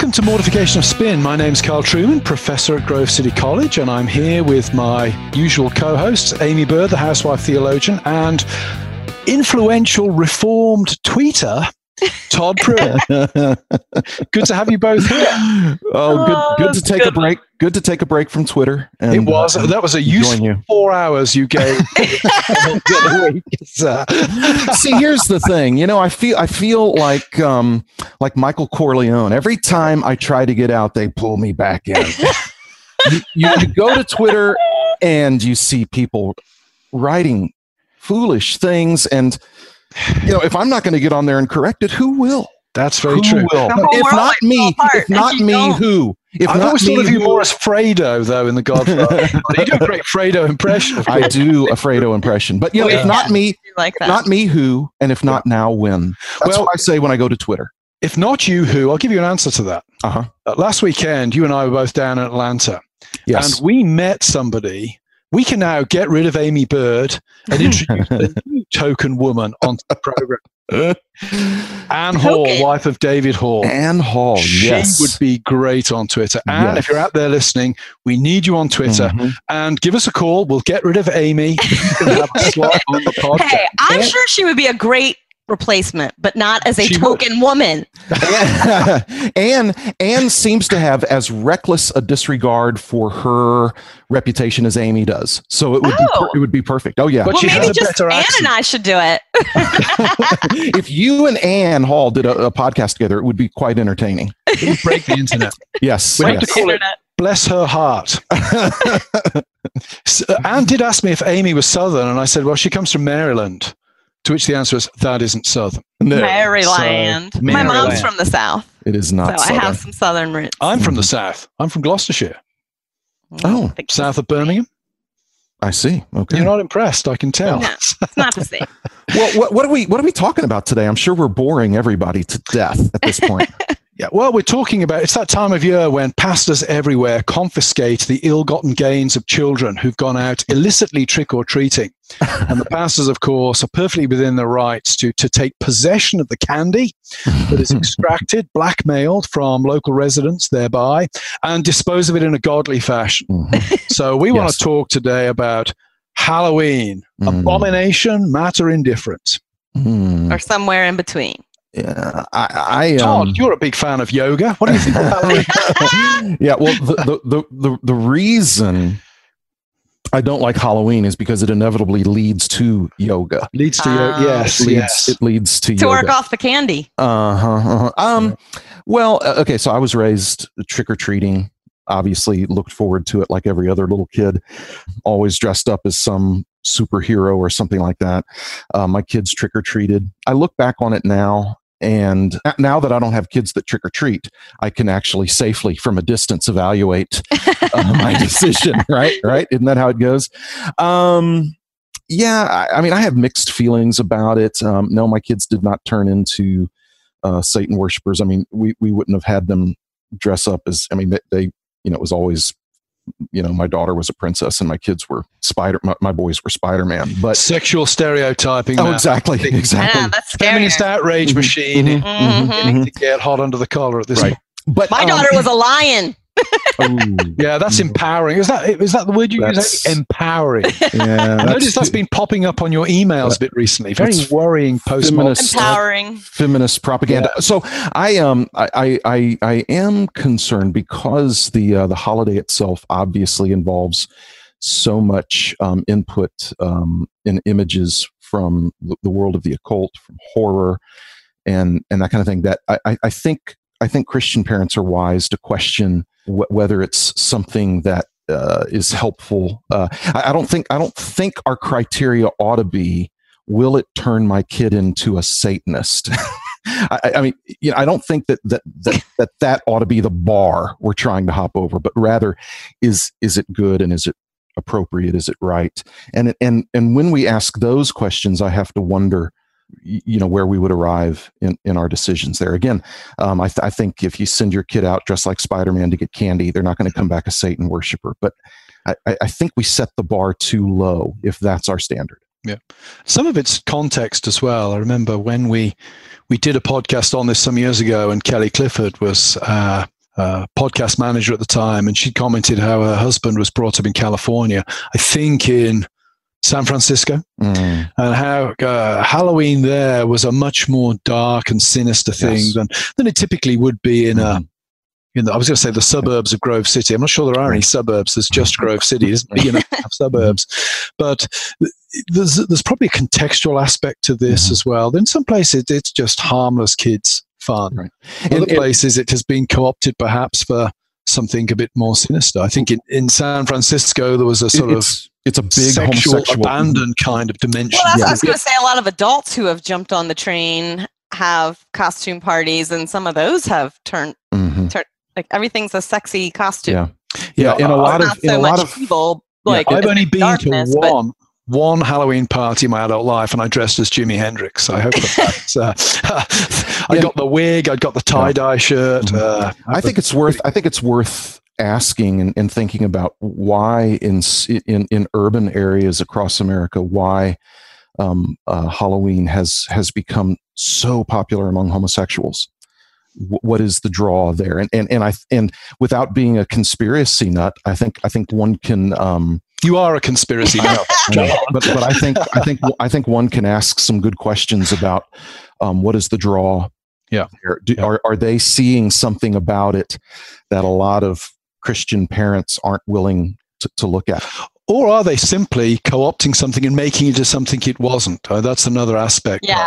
Welcome to Mortification of Spin. My name's Carl Trueman, professor at Grove City College, and I'm here with my usual co hosts, Aimee Byrd, the housewife theologian, and influential reformed tweeter, Todd Pruitt. good to have you both here. Oh, good, good to take a break. Good to take a break from Twitter. And, it was uh, that was a useful you. four hours you gave. See, here's the thing. You know, I feel I feel like um, like Michael Corleone. Every time I try to get out, they pull me back in. you, you, you go to Twitter and you see people writing foolish things, and you know, if I'm not going to get on there and correct it, who will? That's very who true. Will? If not me, if not me, don't. who? If I always thought of you more as Fredo, though, in The Godfather. you do a great Fredo impression. I do a Fredo impression, but you know, yeah. if not me, like that. not me, who? And if not now, when? That's well, what I say when I go to Twitter. If not you, who? I'll give you an answer to that. Uh-huh. Uh, last weekend, you and I were both down in Atlanta. Yes. And we met somebody we can now get rid of Aimee Byrd and introduce a new token woman onto the program. Anne Hall, okay. wife of David Hall. Anne Hall, she yes. would be great on Twitter. And yes. if you're out there listening, we need you on Twitter. Mm-hmm. And give us a call. We'll get rid of Aimee. hey, I'm sure she would be a great replacement, but not as a she token would. woman. Anne Anne seems to have as reckless a disregard for her reputation as Aimee does. So it would oh. be it would be perfect. Oh yeah. But well, maybe just Anne accent. and I should do it. if you and Anne Hall did a, a podcast together, it would be quite entertaining. It break the internet. yes. We yes. have to call it bless her heart. so, uh, Anne did ask me if Aimee was Southern, and I said, well, she comes from Maryland. To which the answer is that isn't Southern. No. Maryland. So, My mom's from the South. It is not. So southern. I have some Southern roots. I'm from the South. I'm from Gloucestershire. Oh, oh. south of Birmingham. I see. Okay. You're not impressed, I can tell. No, it's not the same. well, what, what, are we what are we talking about today? I'm sure we're boring everybody to death at this point. Yeah, well, we're talking about it's that time of year when pastors everywhere confiscate the ill gotten gains of children who've gone out illicitly trick or treating. and the pastors, of course, are perfectly within their rights to, to take possession of the candy that is extracted, blackmailed from local residents thereby, and dispose of it in a godly fashion. Mm-hmm. So we yes. want to talk today about Halloween, mm. abomination, matter indifference. Mm. Or somewhere in between. Yeah, I, I Todd, um, you're a big fan of yoga. What do you think? About that? yeah, well, the, the, the, the, reason I don't like Halloween is because it inevitably leads to yoga. Leads to yoga. Ah. Yes, it leads, yes. It leads to to yoga. work off the candy. Uh-huh, uh-huh. Um, well, uh, okay. So I was raised trick or treating. Obviously, looked forward to it like every other little kid. Always dressed up as some superhero or something like that. Uh, my kids trick or treated. I look back on it now and now that I don't have kids that trick or treat, I can actually safely from a distance evaluate uh, my decision. Right, right. Isn't that how it goes? Um, yeah, I, I, mean, I have mixed feelings about it. Um, no, my kids did not turn into uh, Satan worshippers. I mean, we we wouldn't have had them dress up as. I mean, they, they you know, it was always you know my daughter was a princess and my kids were spider my, my boys were spider-man but sexual stereotyping oh exactly exactly yeah, that's feminist outrage mm-hmm. machine mm-hmm. Mm-hmm. to get hot under the collar at this right. but my um, daughter was a lion yeah, that's empowering. Is that is that the word you that's, use? Empowering. Yeah, I noticed that's been popping up on your emails a bit recently. Very worrying post empowering feminist propaganda. Yeah. So I um I, I I am concerned because the uh, the holiday itself obviously involves so much um, input um, in images from the world of the occult, from horror, and and that kind of thing. That I, I think I think Christian parents are wise to question wh- whether it's something that uh, is helpful. Uh, I, I, don't think I don't think our criteria ought to be will it turn my kid into a Satanist. I, I, mean, you know, I don't think that that, that that that ought to be the bar we're trying to hop over, but rather, is is it good and is it appropriate? Is it right? And and and when we ask those questions, I have to wonder, you know, where we would arrive in in our decisions there. Again, um, I, th- I think if you send your kid out dressed like Spider Man to get candy, they're not going to come back a Satan worshiper. But I, I think we set the bar too low if that's our standard. Yeah, some of it's context as well. I remember when we we did a podcast on this some years ago, and Kelly Clifford was uh, uh, podcast manager at the time, and she commented how her husband was brought up in California. I think in San Francisco, mm. and how uh, Halloween there was a much more dark and sinister thing yes. than than it typically would be in mm. a in the, I was going to say the suburbs of Grove City. I'm not sure there are any suburbs. There's just Grove City. Enough to have suburbs, but there's there's probably a contextual aspect to this mm-hmm. as well. In some places, it's just harmless kids fun. Right. In other places, it has been co-opted perhaps for something a bit more sinister. I think in, in San Francisco there was a sort of it's a big sexual abandon kind of dimension. Well, yeah. I was going to say a lot of adults who have jumped on the train have costume parties, and some of those have turned mm-hmm. turned like everything's a sexy costume. Yeah, yeah. In a lot of in a lot of evil. Like yeah, I've only been darkness, to one one Halloween party in my adult life, and I dressed as Jimi Hendrix. I hope that uh, I yeah. got the wig, I got the tie dye shirt. Mm-hmm. Uh, I think it's worth. I think it's worth asking and, and thinking about why in in in urban areas across America why um, uh, Halloween has has become so popular among homosexuals. What is the draw there? And and and i and without being a conspiracy nut i think i think one can um you are a conspiracy nut. But but i think i think i think one can ask some good questions about um what is the draw yeah, Do, yeah. are are they seeing something about it that a lot of christian parents aren't willing to, to look at? Or are they simply co-opting something and making it into something it wasn't? Uh, that's another aspect. Yeah.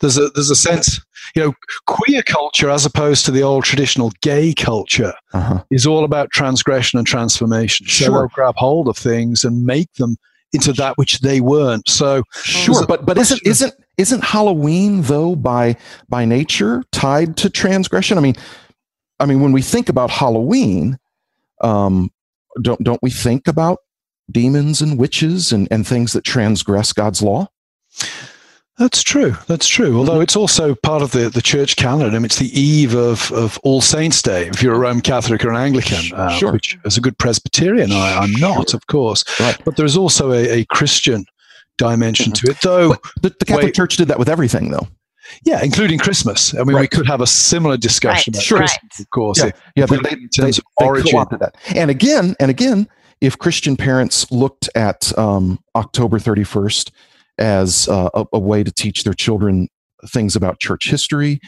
There's a there's a sense you know queer culture as opposed to the old traditional gay culture uh-huh. is all about transgression and transformation. So sure. they'll grab hold of things and make them into that which they weren't. So sure but but isn't isn't isn't halloween though by by nature tied to transgression? I mean i mean when we think about halloween um don't don't we think about demons and witches and and things that transgress god's law that's true. That's true. Although mm-hmm. it's also part of the, the church canon. I mean, it's the eve of, of All Saints' Day. If you're a Roman Catholic or an Anglican, uh, sure. which as a good Presbyterian, I, am not, sure. of course. Right. But there's also a, a Christian dimension mm-hmm. to it. Though the, the, Catholic wait, Church did that with everything, though. Yeah, including Christmas. I mean, right. we could have a similar discussion right. about sure. Christmas, of course. Yeah, yeah they, in terms they, of origin. That. And again, and again, if Christian parents looked at um, October 31st as uh, a, a, way to teach their children things about church history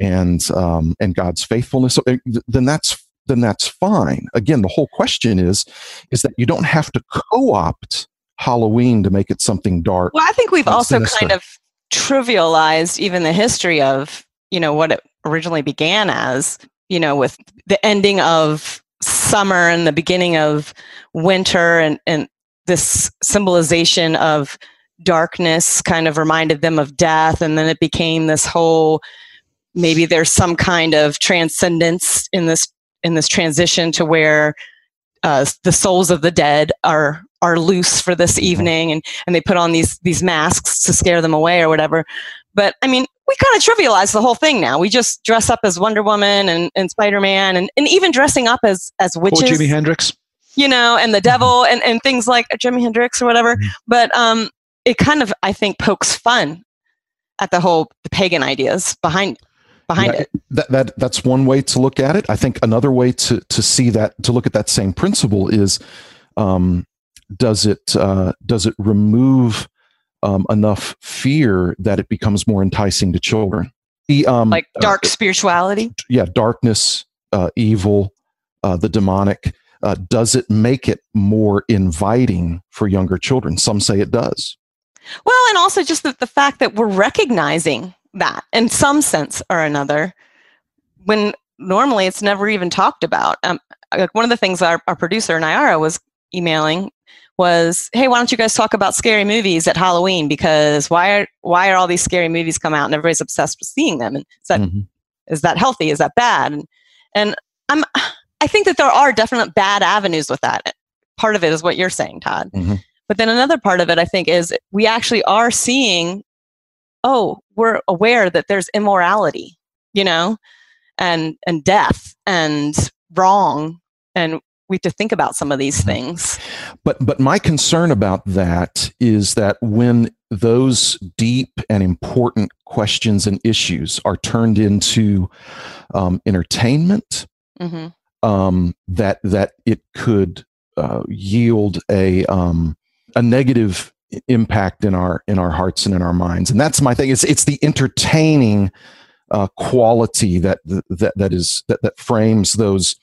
and um, and God's faithfulness, so, eh, then that's then that's fine. Again, the whole question is is that you don't have to co-opt Halloween to make it something dark. Well, I think we've also sinister. kind of trivialized even the history of you know what it originally began as. You know, with the ending of summer and the beginning of winter, and and this symbolization of darkness kind of reminded them of death and then it became this whole maybe there's some kind of transcendence in this in this transition to where uh, the souls of the dead are are loose for this mm-hmm. evening and and they put on these these masks to scare them away or whatever but i mean we kind of trivialize the whole thing now we just dress up as wonder woman and, and spider-man and, and even dressing up as as witches or jimi hendrix you know and the devil and, and things like jimi hendrix or whatever mm-hmm. but um it kind of I think pokes fun at the whole the pagan ideas behind behind that, it. That, that that's one way to look at it. I think another way to to see that to look at that same principle is um, does it uh, does it remove um, enough fear that it becomes more enticing to children? The, um, like uh, dark uh, spirituality. Yeah, darkness, uh, evil, uh, the demonic. Uh, does it make it more inviting for younger children? Some say it does. Well, and also just the, the fact that we're recognizing that in some sense or another when normally it's never even talked about. Um, like one of the things our, our producer Nyara was emailing was, "Hey, why don't you guys talk about scary movies at Halloween? Because why are why are all these scary movies come out and everybody's obsessed with seeing them? And is that mm-hmm. is that healthy? Is that bad?" And, and I'm I think that there are definite bad avenues with that. Part of it is what you're saying, Todd. Mm-hmm. But then another part of it, I think, is we actually are seeing, oh, we're aware that there's immorality, you know, and and death and wrong, and we have to think about some of these mm-hmm. things. But but my concern about that is that when those deep and important questions and issues are turned into um, entertainment, mm-hmm. um, that that it could uh, yield a um, a negative impact in our in our hearts and in our minds and that's my thing it's it's the entertaining uh, quality that that that is that that frames those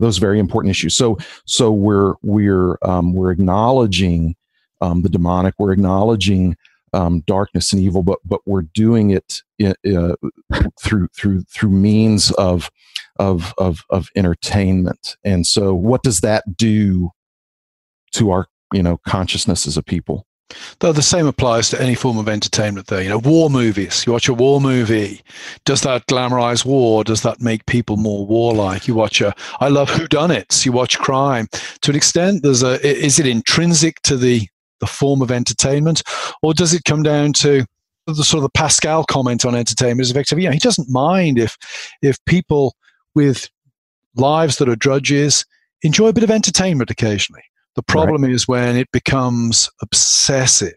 those very important issues. So so we're we're um, we're acknowledging um, the demonic we're acknowledging um, darkness and evil but but we're doing it uh, through through through means of of of of entertainment. And so what does that do to our you know consciousness as a people Though the same applies to any form of entertainment, though. You know, war movies. You watch a war movie. Does that glamorize war? Does that make people more warlike? You watch a. I love whodunits. You watch crime. To an extent, there's a. Is it intrinsic to the the form of entertainment, or does it come down to the sort of the Pascal comment on entertainment? Is effectively, know, he doesn't mind if if people with lives that are drudges enjoy a bit of entertainment occasionally. The problem right. is when it becomes obsessive,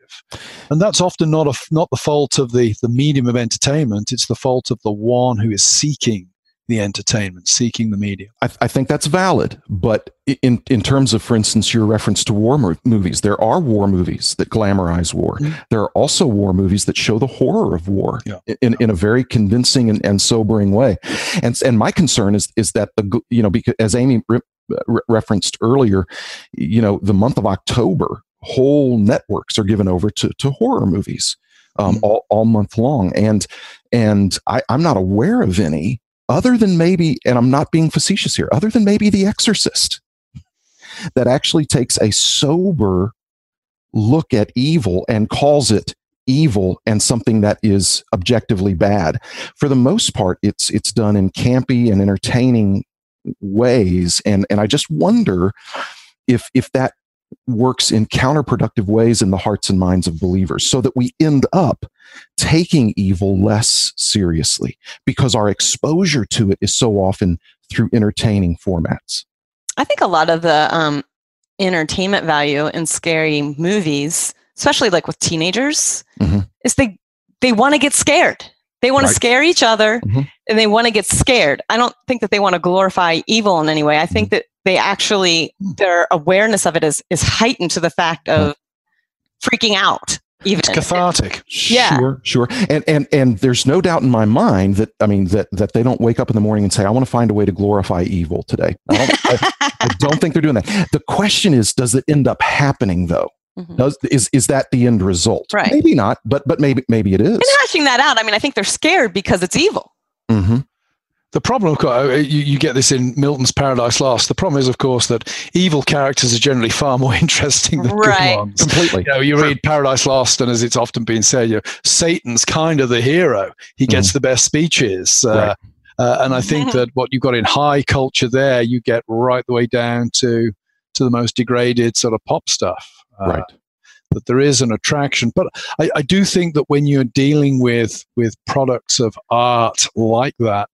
and that's often not a, not the fault of the the medium of entertainment. It's the fault of the one who is seeking the entertainment, seeking the media. I, I think that's valid, but in in terms of, for instance, your reference to war mo- movies, there are war movies that glamorize war. Mm-hmm. There are also war movies that show the horror of war yeah. in, in a very convincing and, and sobering way. And and my concern is is that the you know because as Aimee re- referenced earlier, you know, the month of October, whole networks are given over to, to horror movies um, mm-hmm. all, all month long. And, and I, I'm not aware of any other than maybe, and I'm not being facetious here, other than maybe The Exorcist that actually takes a sober look at evil and calls it evil and something that is objectively bad. For the most part, it's it's done in campy and entertaining ways and and i just wonder if if that works in counterproductive ways in the hearts and minds of believers so that we end up taking evil less seriously because our exposure to it is so often through entertaining formats i think a lot of the um, entertainment value in scary movies especially like with teenagers mm-hmm. is they they want to get scared they want right. to scare each other mm-hmm. and they want to get scared. I don't think that they want to glorify evil in any way. I think mm-hmm. that they actually, their awareness of it is, is heightened to the fact of freaking out. Even it's cathartic. Yeah. Sure, sure. And and and there's no doubt in my mind that I mean that that they don't wake up in the morning and say, I want to find a way to glorify evil today. I don't, I, I don't think they're doing that. The question is, does it end up happening though? Mm-hmm. Does is is that the end result? Right. Maybe not, but but maybe maybe it is. And hashing that out, I mean, I think they're scared because it's evil. Mm-hmm. The problem, of course, uh, you, you get this in Milton's Paradise Lost. The problem is, of course, that evil characters are generally far more interesting than right. good ones. Completely. You know, you read Paradise Lost, and as it's often been said, you know, Satan's kind of the hero. He gets mm. the best speeches. Uh, uh, and I think that what you've got in high culture there, you get right the way down to to the most degraded sort of pop stuff. Uh, right. That there is an attraction, but I, I do think that when you're dealing with with products of art like that,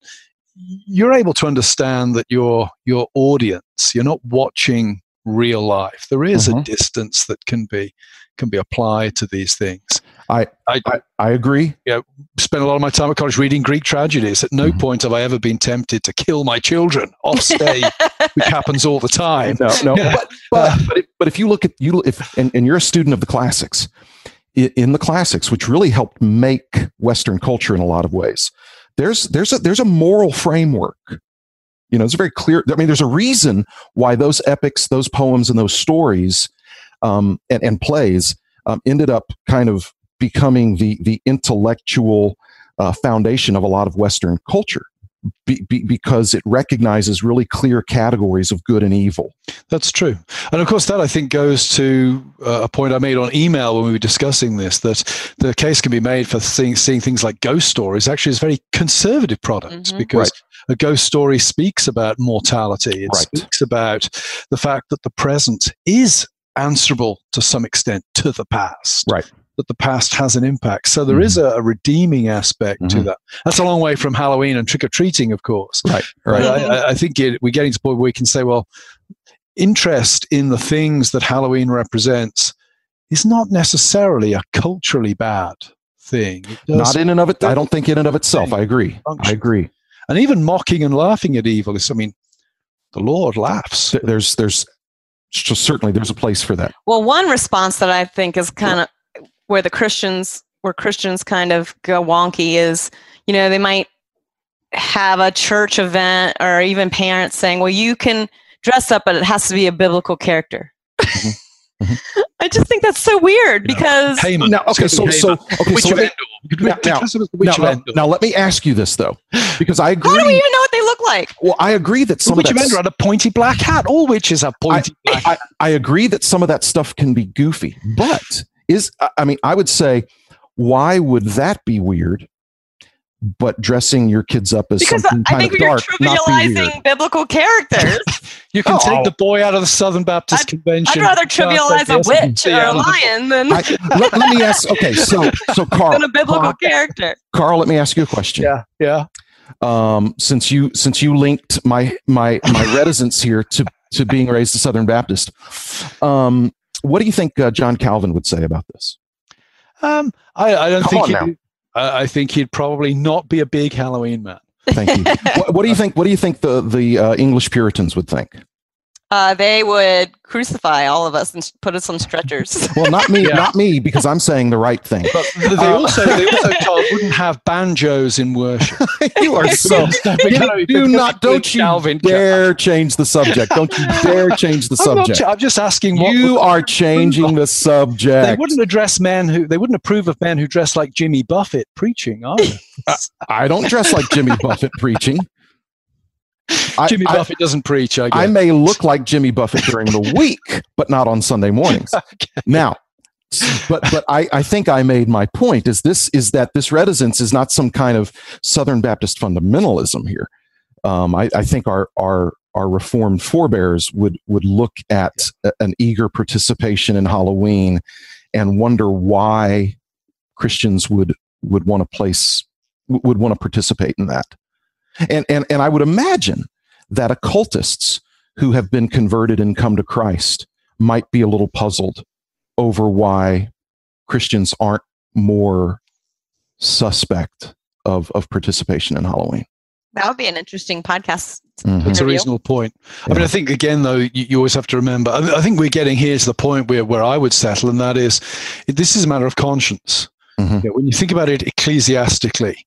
you're able to understand that your your audience, you're not watching real life. There is mm-hmm. a distance that can be can be applied to these things. I I, I, I agree. Yeah, you know, spent a lot of my time at college reading Greek tragedies. At no mm-hmm. point have I ever been tempted to kill my children off stage, which happens all the time. No, no. Yeah. But but, but, if, but, if, you look at you if and, and you're a student of the classics, in the classics, which really helped make Western culture in a lot of ways, there's there's a there's a moral framework you know, it's very clear. I mean, there's a reason why those epics, those poems, and those stories um, and, and, plays um, ended up kind of becoming the the intellectual uh, foundation of a lot of Western culture. be, be, because it recognizes really clear categories of good and evil. That's true. And of course, that I think goes to uh, a point I made on email when we were discussing this that the case can be made for seeing, seeing things like ghost stories actually is very conservative products mm-hmm. because right. a ghost story speaks about mortality. It right. speaks about the fact that the present is answerable to some extent to the past. Right that the past has an impact. So there mm-hmm. is a, a, redeeming aspect mm-hmm. to that. That's a long way from Halloween and trick or treating, of course. Right. Right. I, I, think it, we're getting to the point where we can say, well, interest in the things that Halloween represents is not necessarily a culturally bad thing. Not in and of it. I don't think in and of itself. I agree. Function. I agree. And even mocking and laughing at evil is. I mean, the Lord laughs. There's there's certainly there's a place for that. Well, one response that I think is kind of where the Christians where Christians kind of go wonky is, you know, they might have a church event or even parents saying, "Well, you can dress up, but it has to be a biblical character." Mm-hmm. Mm-hmm. I just think that's so weird because hey, now okay, so so okay, so let me, now, now, now, now, let me ask you this though, because I agree. How do we even know what they look like? Well, I agree that some witch of that had a pointy black hat. All witches have pointy I, black. I, I agree that some of that stuff can be goofy, but is I mean, I would say, why would that be weird? But dressing your kids up as because something kind of dark, not biblical characters. you can oh. take the boy out of the Southern Baptist I'd, Convention. I'd rather trivialize a witch or a lion than. I, let, let, me ask. Okay, so so Carl, than a biblical Carl, character. Carl, let me ask you a question. Yeah, yeah. Um, since you since you linked my my my reticence here to to being raised a Southern Baptist, um, what do you think uh, John Calvin would say about this? Um, I, I, don't Come think. I think he'd probably not be a big Halloween man. Thank you. what, what, do you think? What do you think the the uh, English Puritans would think? Uh, they would crucify all of us and put us on stretchers. well, not me, yeah. not me, because I'm saying the right thing. But they uh, also, they also told wouldn't have banjos in worship. you are so. you do not, don't you Calvin dare change the subject. Don't you dare change the subject. I'm, I'm just asking. you are changing the subject. They wouldn't address men who. They wouldn't approve of men who dress like Jimmy Buffett preaching Are either. I don't dress like Jimmy Buffett preaching. Jimmy I, Buffett doesn't preach. I, I, may look like Jimmy Buffett during the week, but not on Sunday mornings. okay. Now, but but I, I think I made my point. Is this is that this reticence is not some kind of Southern Baptist fundamentalism here. Um, I, I think our our our reformed forebears would would look at an eager participation in Halloween and wonder why Christians would would want to place would want to participate in that. And, and, and I would imagine that occultists who have been converted and come to Christ might be a little puzzled over why Christians aren't more suspect of, of participation in Halloween. That would be an interesting podcast. Mm-hmm. That's a reasonable point. Yeah. I mean, I think again, though, you, you always have to remember. I, I, think we're getting here to the point where, where I would settle, and that is, this is a matter of conscience. Mm-hmm. You know, when you think about it ecclesiastically,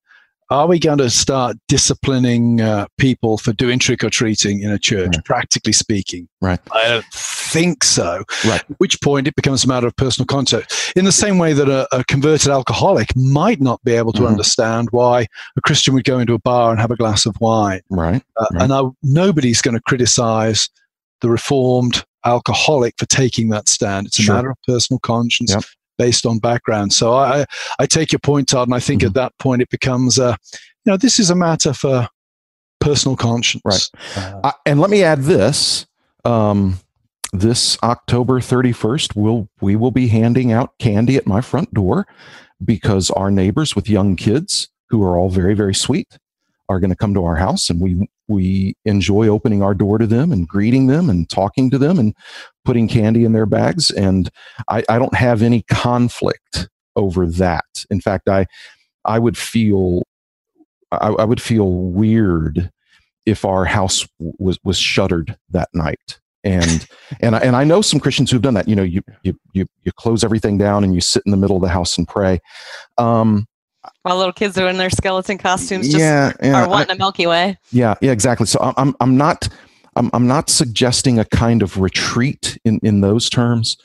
are we going to start disciplining uh, people for doing trick or treating in a church, right. practically speaking? Right. I don't think so. Right. At which point it becomes a matter of personal contact. In the same way that a, a converted alcoholic might not be able to mm-hmm. understand why a Christian would go into a bar and have a glass of wine. Right. Uh, right. And I, nobody's going to criticize the reformed alcoholic for taking that stand. It's a sure. matter of personal conscience. Yep based on background. So I, I take your point, Todd, and I think mm-hmm. at that point it becomes, uh, you know, this is a matter for personal conscience. Right. Uh, uh, and let me add this. Um, this October 31st, we'll, we will be handing out candy at my front door because our neighbors with young kids who are all very, very sweet are going to come to our house and we we enjoy opening our door to them and greeting them and talking to them and putting candy in their bags and i, I don't have any conflict over that in fact i i would feel I, I would feel weird if our house was was shuttered that night and and I, and I know some Christians who've done that. You know, you you you you close everything down and you sit in the middle of the house and pray. Um, while little kids are in their skeleton costumes, just yeah, yeah, are wanting I, a Milky Way. Yeah, yeah, exactly. So I'm I'm not I'm I'm not suggesting a kind of retreat in in those terms.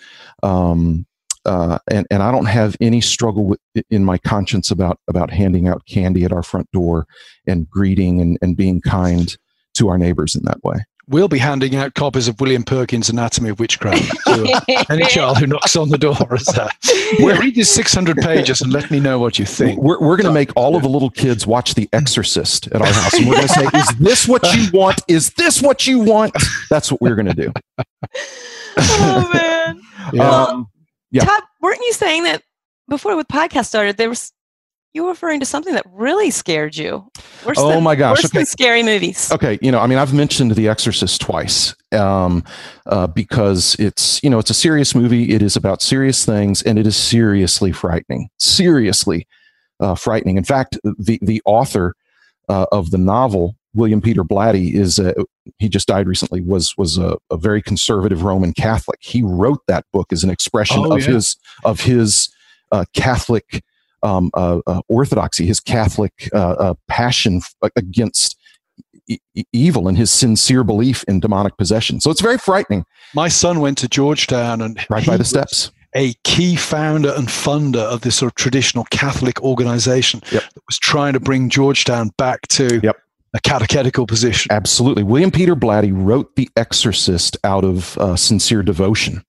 Um, uh, and and I don't have any struggle with, in my conscience about about handing out candy at our front door and greeting and, and being kind to our neighbors in that way. We'll be handing out copies of William Perkins' Anatomy of Witchcraft to any child who knocks on the door. As that. Read these 600 pages and let me know what you think. We're, we're going to make all of the little kids watch The Exorcist at our house. And we're going to say, Is this what you want? Is this what you want? That's what we're going to do. oh, man. Yeah. Um, yeah. Todd, weren't you saying that before the podcast started, there was you were referring to something that really scared you. Worse oh than, my gosh! Worse okay. than scary movies. Okay, you know, I mean, I've mentioned The Exorcist twice um, uh, because it's you know it's a serious movie. It is about serious things, and it is seriously frightening. Seriously uh, frightening. In fact, the the author uh, of the novel, William Peter Blatty, is a, he just died recently. was was a, a, very conservative Roman Catholic. He wrote that book as an expression oh, of yeah. his of his uh, Catholic um, uh, uh, orthodoxy, his Catholic uh, uh, passion f- against e- evil, and his sincere belief in demonic possession. So it's very frightening. My son went to Georgetown, and right by the steps. A key founder and funder of this sort of traditional Catholic organization yep. that was trying to bring Georgetown back to yep a catechetical position. Absolutely. William Peter Blatty wrote The Exorcist out of uh, sincere devotion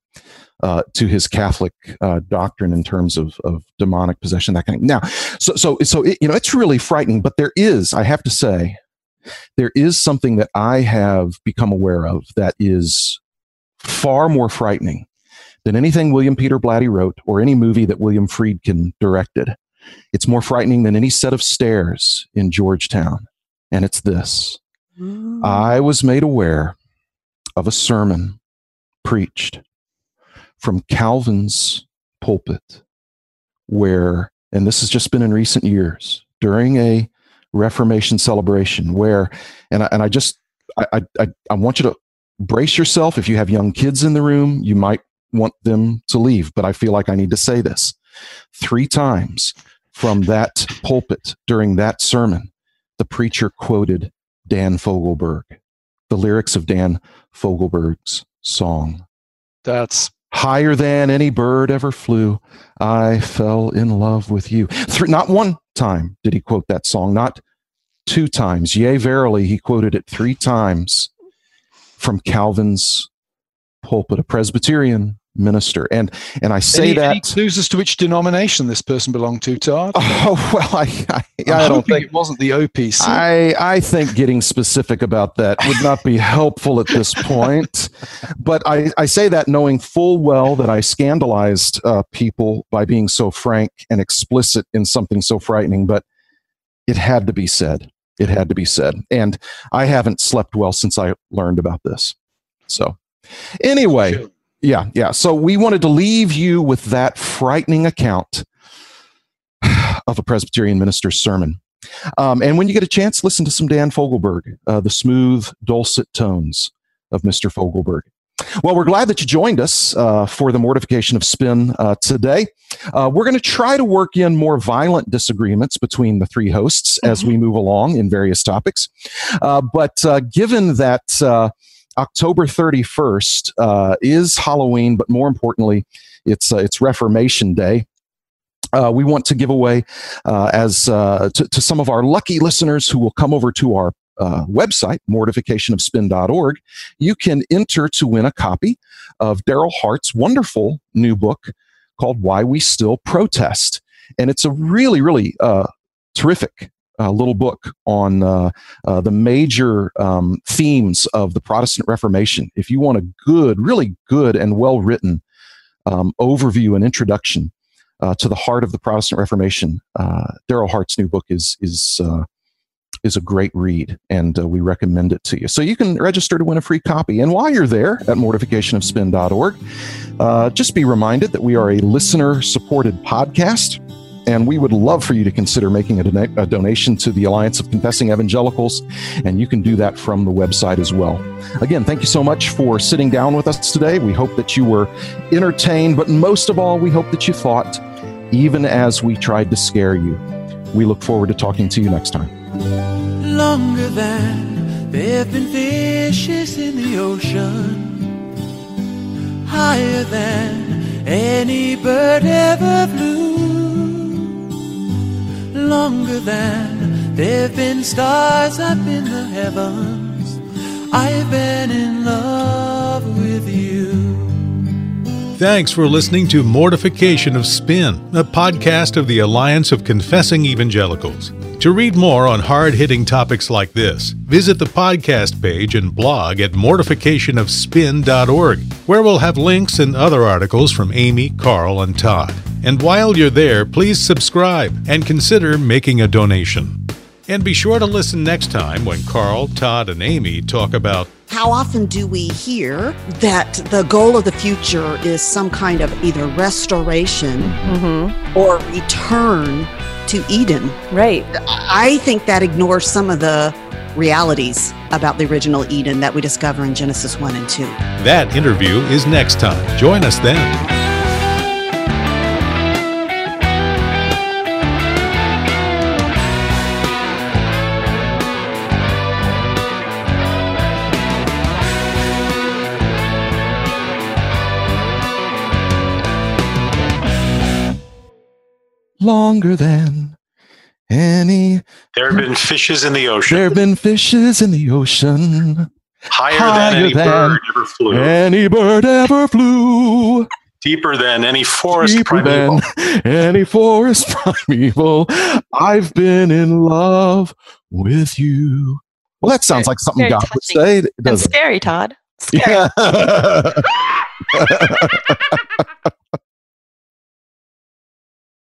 uh, to his Catholic uh, doctrine in terms of, of demonic possession, that kind of thing. now. So, so, so it, you know, it's really frightening. But there is, I have to say, there is something that I have become aware of that is far more frightening than anything William Peter Blatty wrote or any movie that William Friedkin directed. It's more frightening than any set of stairs in Georgetown. And it's this mm. I was made aware of a sermon preached from Calvin's pulpit, where, and this has just been in recent years, during a Reformation celebration, where, and I, and I just, I, I, I want you to brace yourself. If you have young kids in the room, you might want them to leave, but I feel like I need to say this. Three times from that pulpit during that sermon, the preacher quoted Dan Fogelberg, the lyrics of Dan Fogelberg's song. That's higher than any bird ever flew. I fell in love with you. Not one time did he quote that song, not two times. Yea, verily, he quoted it three times from Calvin's pulpit, a Presbyterian minister. And and I say any, that any clues as to which denomination this person belonged to, Todd. Oh well, I I, I don't think it wasn't the OPC. I I think getting specific about that would not be helpful at this point. but I I say that knowing full well that I scandalized uh, people by being so frank and explicit in something so frightening. But it had to be said. It had to be said. And I haven't slept well since I learned about this. So anyway yeah, yeah. So we wanted to leave you with that frightening account of a Presbyterian minister's sermon. Um, and when you get a chance, listen to some Dan Fogelberg, uh, the smooth, dulcet tones of Mr. Fogelberg. Well, we're glad that you joined us uh, for the mortification of spin uh, today. Uh, we're going to try to work in more violent disagreements between the three hosts mm-hmm. as we move along in various topics. Uh, but uh, given that uh, October 31st uh, is Halloween, but more importantly, it's uh, it's Reformation Day. Uh, we want to give away uh, as uh, to, to, some of our lucky listeners who will come over to our uh, website, mortificationofspin.org. You can enter to win a copy of Darryl Hart's wonderful new book called Why We Still Protest. And it's a really, really terrific uh, little book on uh, uh, the major um, themes of the Protestant Reformation. If you want a good, really good and well written um, overview and introduction uh, to the heart of the Protestant Reformation, uh, Darryl Hart's new book is is uh, is a great read, and we recommend it to you. So you can register to win a free copy. And while you're there at mortificationofspin.org, just be reminded that we are a listener supported podcast. And we would love for you to consider making a, don- a, donation to the Alliance of Confessing Evangelicals. And you can do that from the website as well. Again, thank you so much for sitting down with us today. We hope that you were entertained, but most of all, we hope that you thought, even as we tried to scare you. We look forward to talking to you next time. Longer than there have been fishes in the ocean, higher than any bird ever flew. Longer than there've been stars up in the heavens, I've been in love with you. Thanks for listening to Mortification of Spin, a podcast of the Alliance of Confessing Evangelicals. To read more on hard hitting topics like this, visit the podcast page and blog at mortificationofspin.org, where we'll have links and other articles from Aimee, Carl, and Todd. And while you're there, please subscribe and consider making a donation. And be sure to listen next time when Carl, Todd, and Aimee talk about how often do we hear that the goal of the future is some kind of either restoration Mm-hmm. or return to Eden? Right. I think that ignores some of the realities about the original Eden that we discover in Genesis 1 and 2. that interview is next time. Join us then. Longer than any. There have been fishes in the ocean, There have been fishes in the ocean. higher, higher than any than bird ever flew, Any bird ever flew. deeper than any forest Deeper primeval. than any forest primeval. I've been in love with you. Well, that sounds like something Very God would say, And doesn't scary, Todd. Scary. Yeah.